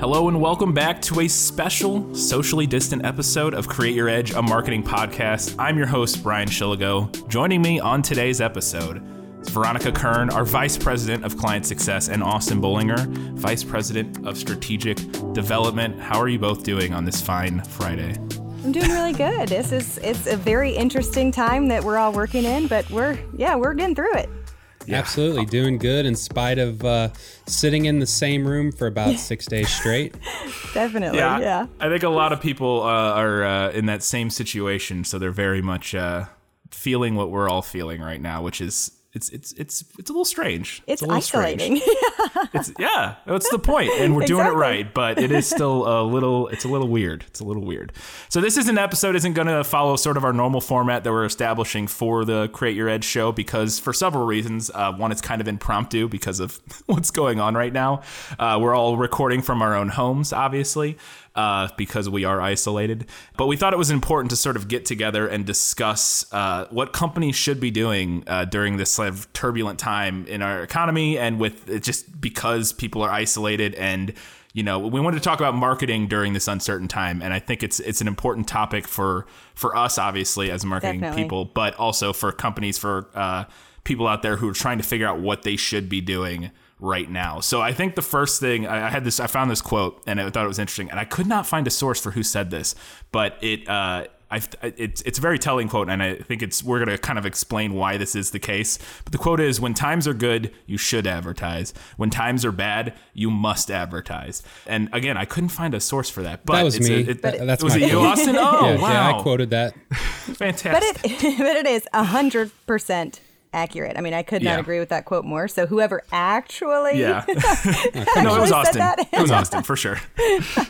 Hello and welcome back to a special socially distant episode of Create Your Edge, a marketing podcast. I'm your host, Brian Shilligo. Joining me on today's episode is Veronica Kern, our Vice President of Client Success, and Austin Bollinger, Vice President of Strategic Development. How are you both doing on this fine Friday? I'm doing really good. This is it's a very interesting time that we're all working in, but we're yeah, we're getting through it. Yeah. Absolutely, doing good in spite of uh, sitting in the same room for about six days straight. Definitely, yeah. yeah. I think a lot of people uh, are uh, in that same situation, so they're very much uh, feeling what we're all feeling right now, which is it's it's it's it's a little strange. It's, it's little isolating. it's yeah, that's the point, and we're doing exactly. it right. But it is still a little. It's a little weird. It's a little weird. So this is an episode isn't going to follow sort of our normal format that we're establishing for the Create Your Edge show because for several reasons. Uh, one, it's kind of impromptu because of what's going on right now. Uh, we're all recording from our own homes, obviously uh, because we are isolated. But we thought it was important to sort of get together and discuss uh, what companies should be doing uh, during this sort of turbulent time in our economy and with just because people are isolated and you know we wanted to talk about marketing during this uncertain time and i think it's it's an important topic for for us obviously as marketing Definitely. people but also for companies for uh, people out there who are trying to figure out what they should be doing right now. So I think the first thing I, had this, I found this quote and I thought it was interesting, and I could not find a source for who said this, but it. Uh, I've, it's it's a very telling quote, and I think it's we're going to kind of explain why this is the case. But the quote is: "When times are good, you should advertise. When times are bad, you must advertise." And again, I couldn't find a source for that. But that was me. A, it, that, that's was it you, Austin? Oh, yeah, wow! Yeah, I quoted that. Fantastic. But it, but it is hundred percent accurate. I mean, I could not yeah. agree with that quote more. So whoever actually, yeah, actually no, it was Austin. it was Austin for sure.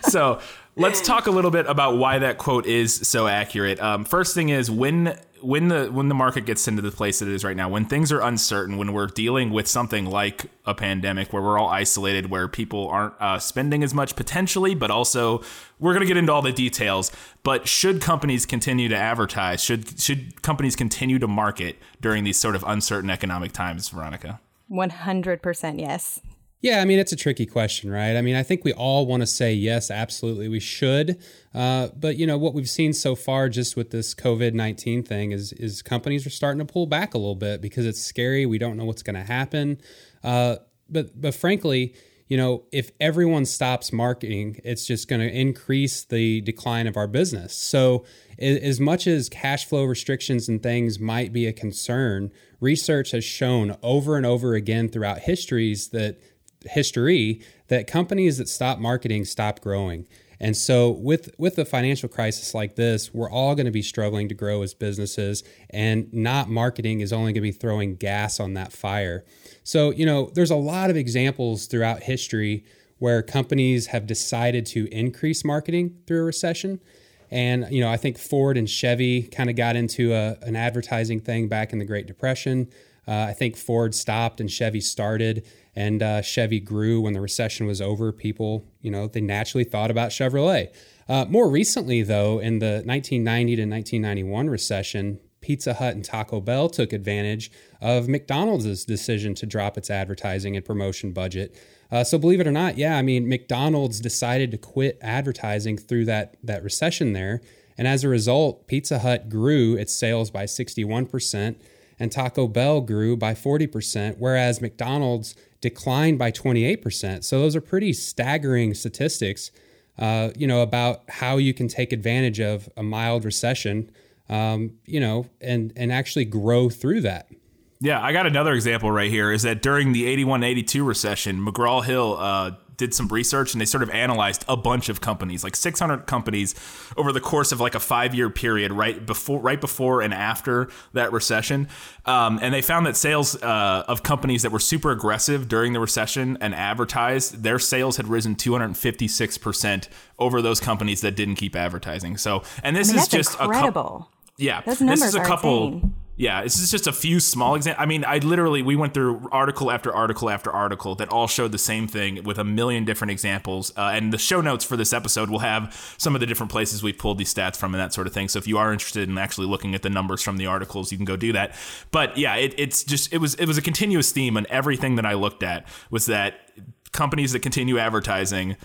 So let's talk a little bit about why that quote is so accurate. Um, first thing is when when the when the market gets into the place it is right now, when things are uncertain, when we're dealing with something like a pandemic, where we're all isolated, where people aren't uh, spending as much potentially, but also we're going to get into all the details. But should companies continue to advertise? Should should companies continue to market during these sort of uncertain economic times, Veronica? One hundred percent, yes. Yeah, I mean, it's a tricky question, right? I mean, I think we all want to say, yes, absolutely, we should. Uh, but, you know, what we've seen so far just with this COVID 19 thing is, is companies are starting to pull back a little bit because it's scary. We don't know what's going to happen. Uh, but, but frankly, you know, if everyone stops marketing, it's just going to increase the decline of our business. So, as much as cash flow restrictions and things might be a concern, research has shown over and over again throughout histories that history that companies that stop marketing stop growing. And so with with a financial crisis like this, we're all going to be struggling to grow as businesses and not marketing is only going to be throwing gas on that fire. So, you know, there's a lot of examples throughout history where companies have decided to increase marketing through a recession. And you know, I think Ford and Chevy kind of got into a, an advertising thing back in the Great Depression. Uh, I think Ford stopped and Chevy started and uh, Chevy grew when the recession was over. People, you know, they naturally thought about Chevrolet. Uh, more recently, though, in the 1990 to 1991 recession, Pizza Hut and Taco Bell took advantage of McDonald's decision to drop its advertising and promotion budget. Uh, so, believe it or not, yeah, I mean, McDonald's decided to quit advertising through that that recession there, and as a result, Pizza Hut grew its sales by 61 percent and Taco Bell grew by 40%, whereas McDonald's declined by 28%. So those are pretty staggering statistics, uh, you know, about how you can take advantage of a mild recession, um, you know, and and actually grow through that. Yeah, I got another example right here. Is that during the 81-82 recession, McGraw Hill uh, did some research and they sort of analyzed a bunch of companies, like 600 companies over the course of like a five year period, right before, right before and after that recession. Um, and they found that sales uh, of companies that were super aggressive during the recession and advertised, their sales had risen 256% over those companies that didn't keep advertising. So, and this I mean, is just incredible. a couple. Yeah, this is a couple. Insane yeah, this is just a few small examples. I mean, I literally we went through article after article after article that all showed the same thing with a million different examples. Uh, and the show notes for this episode will have some of the different places we've pulled these stats from and that sort of thing. So if you are interested in actually looking at the numbers from the articles, you can go do that. But yeah, it, it's just it was it was a continuous theme, and everything that I looked at was that companies that continue advertising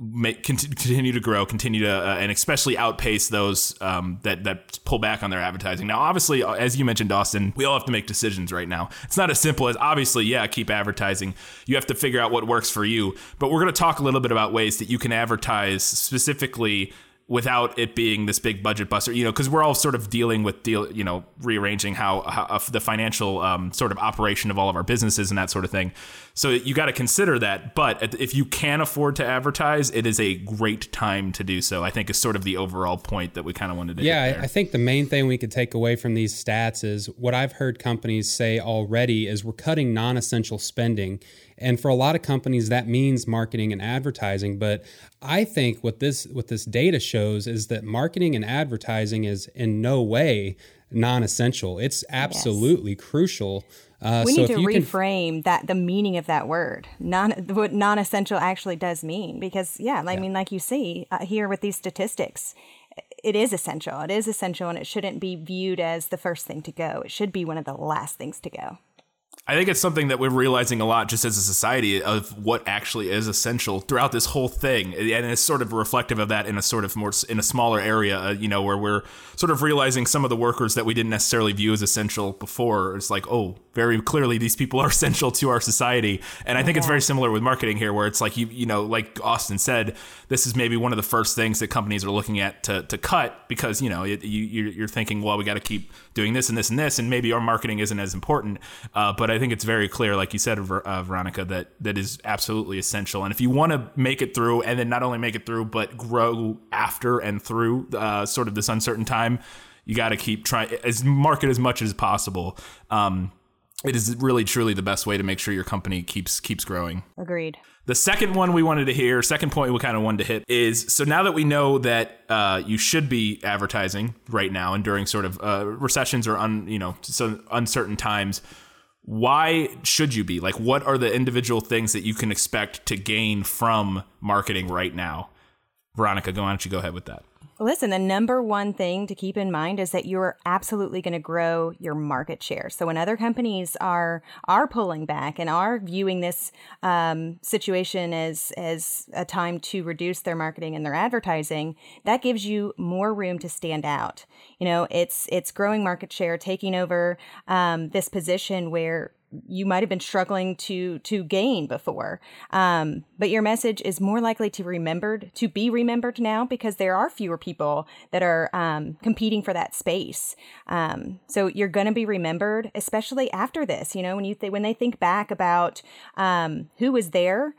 make continue to grow, continue to, uh, and especially outpace those um, that that pull back on their advertising. Now, obviously, uh, as you mentioned, Austin, we all have to make decisions right now. It's not as simple as obviously, yeah, keep advertising. You have to figure out what works for you. But we're going to talk a little bit about ways that you can advertise specifically without it being this big budget buster, you know, because we're all sort of dealing with deal, you know, rearranging how, how the financial um, sort of operation of all of our businesses and that sort of thing. So you got to consider that. But if you can afford to advertise, it is a great time to do so. I think is sort of the overall point that we kind of wanted to. Yeah, I think the main thing we could take away from these stats is what I've heard companies say already is we're cutting non-essential spending and for a lot of companies, that means marketing and advertising. But I think what this what this data shows is that marketing and advertising is in no way non-essential. It's absolutely yes. crucial. Uh, we so need to reframe can... that the meaning of that word, non what non-essential actually does mean. Because yeah, I yeah. mean, like you see uh, here with these statistics, it is essential. It is essential, and it shouldn't be viewed as the first thing to go. It should be one of the last things to go. I think it's something that we're realizing a lot just as a society of what actually is essential throughout this whole thing. And it's sort of reflective of that in a sort of more, in a smaller area, uh, you know, where we're sort of realizing some of the workers that we didn't necessarily view as essential before. It's like, oh, very clearly these people are essential to our society. And I think yeah. it's very similar with marketing here, where it's like, you, you know, like Austin said, this is maybe one of the first things that companies are looking at to, to cut because, you know, you, you're thinking, well, we got to keep doing this and this and this, and maybe our marketing isn't as important. Uh, but I think it's very clear, like you said, uh, Veronica, that that is absolutely essential. And if you want to make it through, and then not only make it through, but grow after and through uh, sort of this uncertain time, you got to keep trying as market as much as possible. Um, it is really truly the best way to make sure your company keeps keeps growing. Agreed. The second one we wanted to hear, second point we kind of wanted to hit is so now that we know that uh, you should be advertising right now and during sort of uh, recessions or un, you know so uncertain times, why should you be? Like, what are the individual things that you can expect to gain from marketing right now? Veronica, go on, don't you go ahead with that? Listen, the number one thing to keep in mind is that you're absolutely going to grow your market share. So when other companies are are pulling back and are viewing this um, situation as as a time to reduce their marketing and their advertising, that gives you more room to stand out. You know, it's it's growing market share, taking over um, this position where you might have been struggling to to gain before. Um, but your message is more likely to remembered to be remembered now because there are fewer people that are um, competing for that space. Um, so you're going to be remembered especially after this you know when you th- when they think back about um, who was there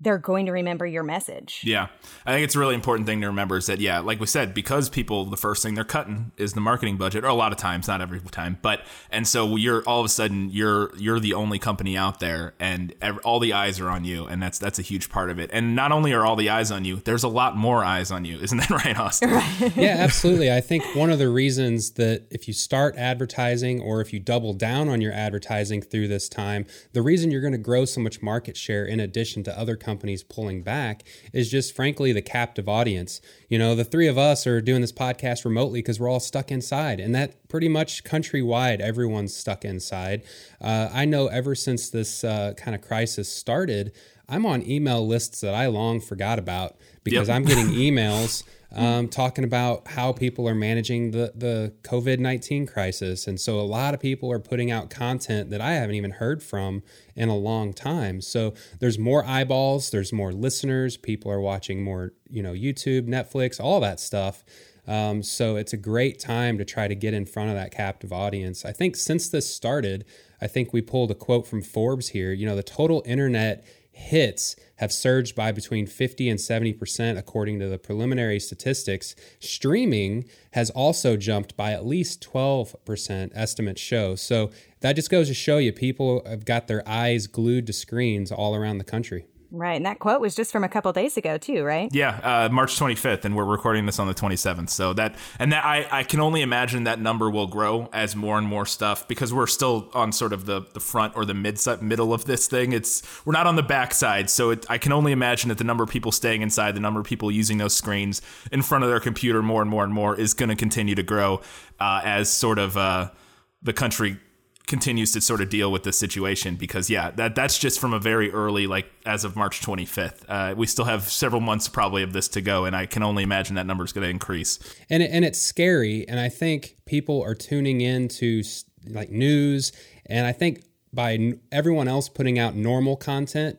they're going to remember your message. Yeah. I think it's a really important thing to remember is that, yeah, like we said, because people, the first thing they're cutting is the marketing budget, or a lot of times, not every time, but, and so you're all of a sudden, you're, you're the only company out there and every, all the eyes are on you. And that's, that's a huge part of it. And not only are all the eyes on you, there's a lot more eyes on you. Isn't that right, Austin? yeah, absolutely. I think one of the reasons that if you start advertising or if you double down on your advertising through this time, the reason you're going to grow so much market share in addition to other companies pulling back is just frankly the captive audience. You know, the three of us are doing this podcast remotely because we're all stuck inside, and that pretty much countrywide, everyone's stuck inside. Uh, I know ever since this uh, kind of crisis started, I'm on email lists that I long forgot about because yep. I'm getting emails um, talking about how people are managing the, the COVID 19 crisis. And so a lot of people are putting out content that I haven't even heard from in a long time. So there's more eyeballs, there's more listeners, people are watching more, you know, YouTube, Netflix, all that stuff. Um, so it's a great time to try to get in front of that captive audience. I think since this started, I think we pulled a quote from Forbes here. You know, the total internet hits have surged by between 50 and 70%, according to the preliminary statistics. Streaming has also jumped by at least 12%, estimates show. So that just goes to show you people have got their eyes glued to screens all around the country. Right, and that quote was just from a couple days ago too, right? Yeah, uh, March 25th, and we're recording this on the 27th. So that and that I, I can only imagine that number will grow as more and more stuff because we're still on sort of the, the front or the mid middle of this thing. It's we're not on the backside. so it, I can only imagine that the number of people staying inside, the number of people using those screens in front of their computer more and more and more is going to continue to grow uh, as sort of uh, the country continues to sort of deal with this situation because yeah that that's just from a very early like as of march 25th uh, we still have several months probably of this to go and i can only imagine that number is going to increase. And, and it's scary and i think people are tuning into like news and i think by everyone else putting out normal content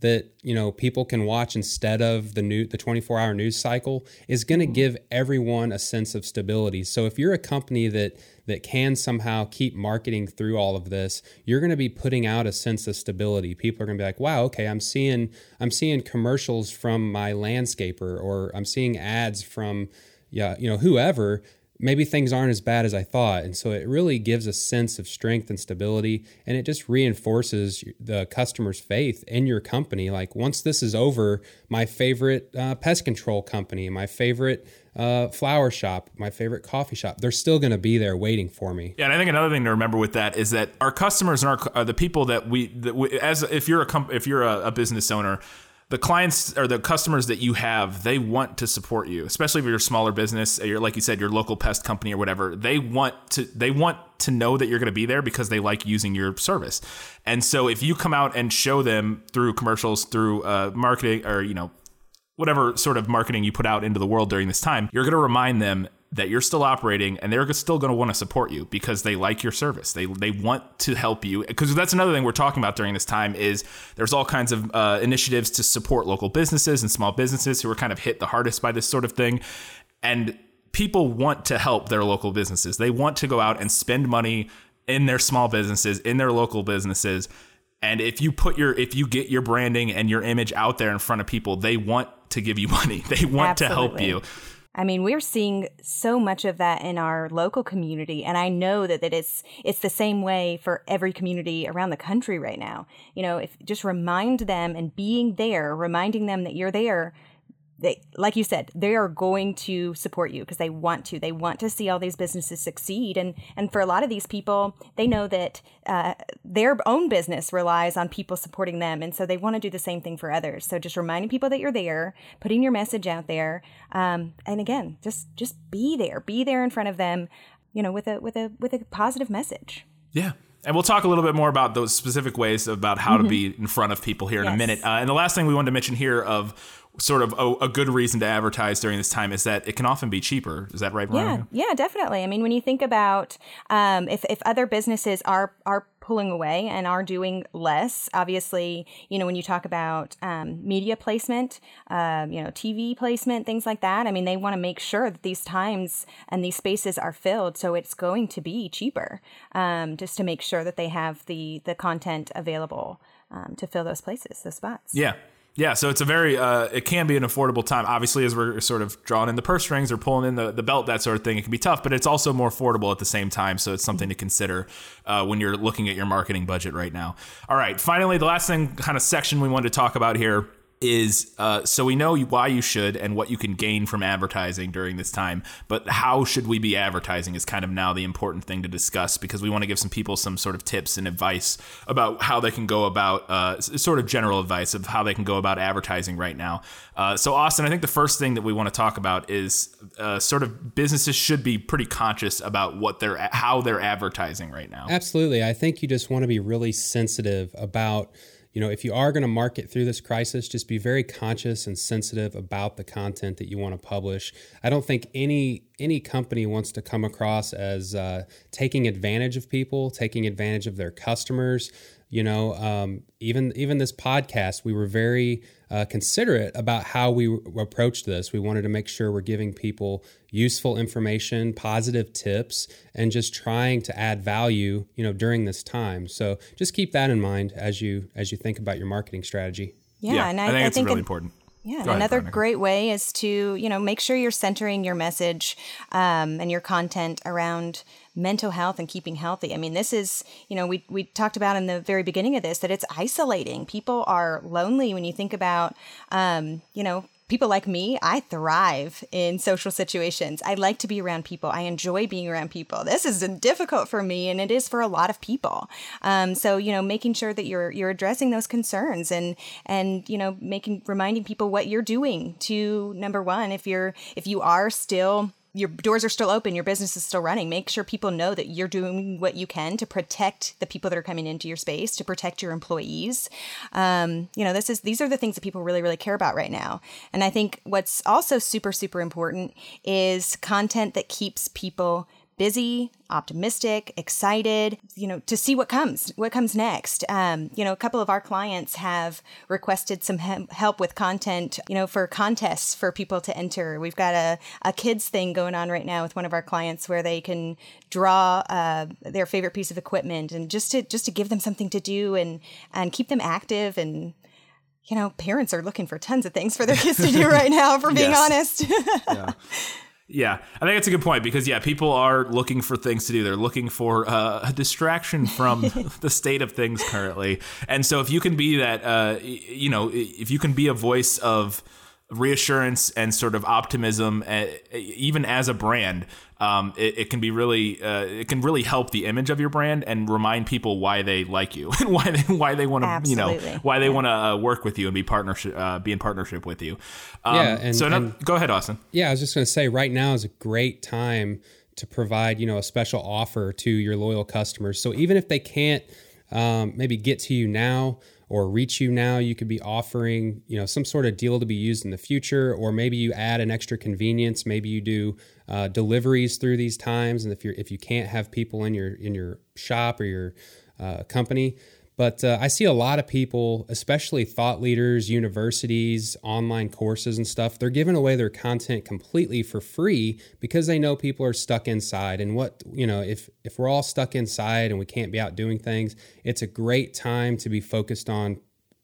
that you know people can watch instead of the new the 24 hour news cycle is going to mm-hmm. give everyone a sense of stability. So if you're a company that that can somehow keep marketing through all of this you're going to be putting out a sense of stability. People are going to be like wow okay i'm seeing i'm seeing commercials from my landscaper or i'm seeing ads from yeah you know whoever maybe things aren't as bad as I thought. And so it really gives a sense of strength and stability. And it just reinforces the customer's faith in your company. Like once this is over, my favorite uh, pest control company, my favorite uh, flower shop, my favorite coffee shop, they're still going to be there waiting for me. Yeah, and I think another thing to remember with that is that our customers and our are the people that we, that we as if you're a comp, if you're a, a business owner, the clients or the customers that you have, they want to support you, especially if you're a smaller business, you're like you said, your local pest company or whatever. They want to they want to know that you're going to be there because they like using your service. And so if you come out and show them through commercials, through uh, marketing, or you know whatever sort of marketing you put out into the world during this time, you're going to remind them that you're still operating and they're still going to want to support you because they like your service. They they want to help you because that's another thing we're talking about during this time is there's all kinds of uh, initiatives to support local businesses and small businesses who are kind of hit the hardest by this sort of thing, and people want to help their local businesses. They want to go out and spend money in their small businesses, in their local businesses. And if you put your if you get your branding and your image out there in front of people, they want to give you money. They want Absolutely. to help you. I mean, we're seeing so much of that in our local community, and I know that, that it's it's the same way for every community around the country right now. You know, if just remind them and being there, reminding them that you're there they like you said they are going to support you because they want to. They want to see all these businesses succeed. And and for a lot of these people they know that uh, their own business relies on people supporting them. And so they want to do the same thing for others. So just reminding people that you're there putting your message out there um, and again just just be there. Be there in front of them you know with a with a with a positive message. Yeah. And we'll talk a little bit more about those specific ways about how mm-hmm. to be in front of people here in yes. a minute. Uh, and the last thing we wanted to mention here of sort of a, a, good reason to advertise during this time is that it can often be cheaper. Is that right, Veronica? Yeah, yeah, definitely. I mean, when you think about um, if, if other businesses are are pulling away and are doing less, obviously, you know, when you talk about um, media placement, um, you know, TV placement, things like that. I mean, they want to make sure that these times and these spaces are filled, so it's going to be cheaper, um, just to make sure that they have the the content available um, to fill those places, those spots. Yeah. Yeah, so it's a very uh, it can be an affordable time. Obviously, as we're sort of drawing in the purse strings or pulling in the, the belt, that sort of thing, it can be tough, but it's also more affordable at the same time. So it's something to consider uh, when you're looking at your marketing budget right now. All right, finally, the last thing kind of section we wanted to talk about here is uh, so we know why you should and what you can gain from advertising during this time, but how should we be advertising is kind of now the important thing to discuss because we want to give some people some sort of tips and advice about how they can go about uh, sort of general advice of how they can go about advertising right now. Uh, so, Austin, I think the first thing that we want to talk about is uh, sort of businesses should be pretty conscious about what they're how they're advertising right now. Absolutely, I think you just want to be really sensitive about you know, if you are going to market through this crisis, just be very conscious and sensitive about the content that you want to publish. I don't think any any company wants to come across as uh, taking advantage of people, taking advantage of their customers. You know, um, even even this podcast, we were very uh, considerate about how we approached this. We wanted to make sure we're giving people useful information, positive tips, and just trying to add value, you know, during this time. So just keep that in mind as you as you think about your marketing strategy. Yeah, yeah and I, I think it's really important. Yeah, ahead, another Veronica. great way is to you know make sure you're centering your message um, and your content around mental health and keeping healthy. I mean, this is, you know, we, we talked about in the very beginning of this that it's isolating. People are lonely when you think about, um, you know, people like me, I thrive in social situations. I like to be around people. I enjoy being around people. This is difficult for me, and it is for a lot of people. Um, so you know, making sure that you're you're addressing those concerns and and you know, making reminding people what you're doing to number one, if you're if you are still your doors are still open, your business is still running. Make sure people know that you're doing what you can to protect the people that are coming into your space, to protect your employees. Um, you know, this is these are the things that people really, really care about right now. And I think what's also super, super important is content that keeps people busy, optimistic, excited, you know, to see what comes, what comes next. Um, you know, a couple of our clients have requested some he- help with content, you know, for contests for people to enter. We've got a, a kids thing going on right now with one of our clients where they can draw uh, their favorite piece of equipment and just to just to give them something to do and and keep them active and you know, parents are looking for tons of things for their kids to do right now, for being honest. yeah. Yeah, I think it's a good point because yeah, people are looking for things to do. They're looking for uh, a distraction from the state of things currently, and so if you can be that, uh, you know, if you can be a voice of reassurance and sort of optimism, uh, even as a brand, um, it, it, can be really uh, it can really help the image of your brand and remind people why they like you and why they why they want to you know why they yeah. want to uh, work with you and be partnership uh, be in partnership with you. Um, yeah, and, so no, and, go ahead, Austin. Yeah, I was just going to say right now is a great time to provide you know a special offer to your loyal customers. So even if they can't um, maybe get to you now or reach you now you could be offering you know some sort of deal to be used in the future or maybe you add an extra convenience. Maybe you do uh, deliveries through these times. And if you're if you can't have people in your in your shop or your uh, company but uh, I see a lot of people, especially thought leaders, universities, online courses, and stuff, they're giving away their content completely for free because they know people are stuck inside. And what, you know, if, if we're all stuck inside and we can't be out doing things, it's a great time to be focused on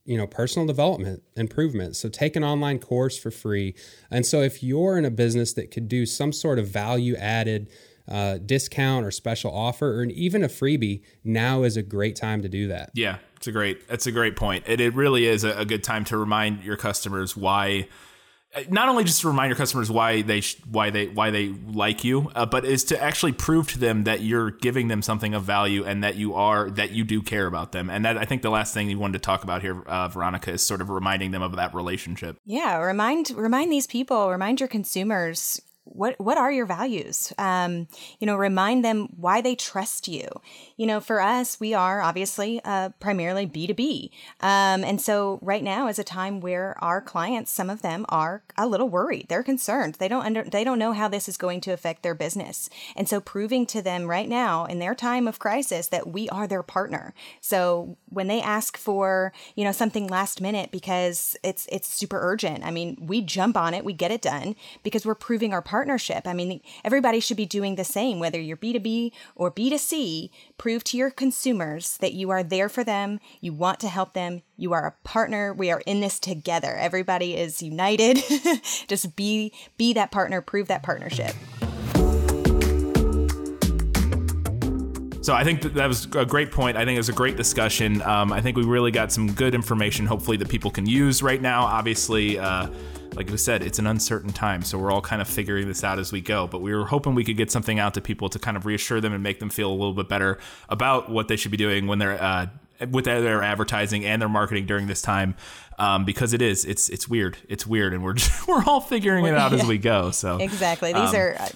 you know personal development improvement so take an online course for free and so if you're in a business that could do some sort of value added uh, discount or special offer or even a freebie, now is a great time to do that. Yeah, it's a great that's a great point. It, it really is a, a good time to remind your customers why not only just to remind your customers why they sh- why they why they like you, uh, but is to actually prove to them that you're giving them something of value and that you are that you do care about them. And that I think the last thing you wanted to talk about here, uh, Veronica, is sort of reminding them of that relationship. Yeah, remind remind these people, remind your consumers what what are your values? Um, you know remind them why they trust you. You know for us we are obviously uh, primarily b2b um, and so right now is a time where our clients some of them are a little worried. They're concerned. They don't under they don't know how this is going to affect their business. And so proving to them right now in their time of crisis that we are their partner. So when they ask for you know something last minute because it's it's super urgent i mean we jump on it. We get it done because we're proving our partnership. I mean, everybody should be doing the same, whether you're B2B or B2C. Prove to your consumers that you are there for them, you want to help them, you are a partner, we are in this together. Everybody is united. Just be be that partner, prove that partnership. So I think that, that was a great point. I think it was a great discussion. Um, I think we really got some good information, hopefully, that people can use right now. Obviously, uh, like we said, it's an uncertain time, so we're all kind of figuring this out as we go. But we were hoping we could get something out to people to kind of reassure them and make them feel a little bit better about what they should be doing when they're uh, with their advertising and their marketing during this time um, because it is it's it's weird it's weird and we're just, we're all figuring it out yeah. as we go so exactly these um, are uh,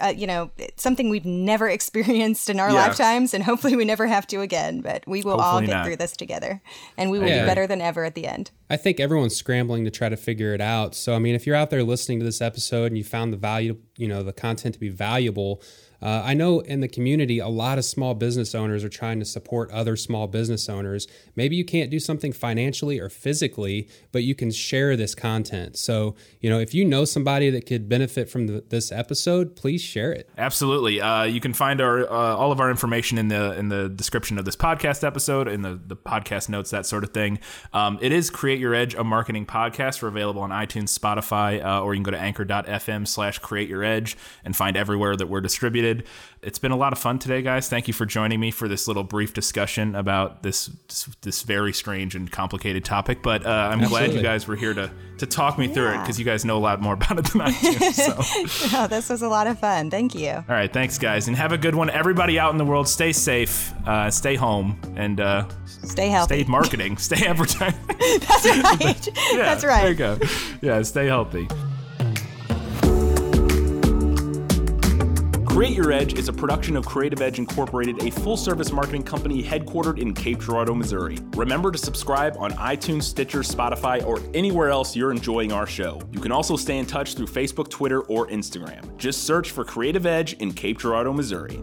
uh, you know something we've never experienced in our yeah. lifetimes and hopefully we never have to again but we will hopefully all get not. through this together and we will yeah. be better than ever at the end I think everyone's scrambling to try to figure it out so I mean if you're out there listening to this episode and you found the value you know the content to be valuable uh, I know in the community, a lot of small business owners are trying to support other small business owners. Maybe you can't do something financially or physically, but you can share this content. So, you know, if you know somebody that could benefit from the, this episode, please share it. Absolutely. Uh, you can find our uh, all of our information in the in the description of this podcast episode, in the the podcast notes, that sort of thing. Um, it is Create Your Edge, a marketing podcast. We're available on iTunes, Spotify, uh, or you can go to anchor.fm slash create your edge and find everywhere that we're distributed did. It's been a lot of fun today, guys. Thank you for joining me for this little brief discussion about this this, this very strange and complicated topic. But uh, I'm Absolutely. glad you guys were here to to talk me yeah. through it because you guys know a lot more about it than I do. So. no, this was a lot of fun. Thank you. All right, thanks, guys, and have a good one. Everybody out in the world, stay safe, uh, stay home, and uh, stay healthy. Stay marketing, stay advertising. That's right. yeah, That's right. There you go. Yeah, stay healthy. Create Your Edge is a production of Creative Edge Incorporated, a full service marketing company headquartered in Cape Girardeau, Missouri. Remember to subscribe on iTunes, Stitcher, Spotify, or anywhere else you're enjoying our show. You can also stay in touch through Facebook, Twitter, or Instagram. Just search for Creative Edge in Cape Girardeau, Missouri.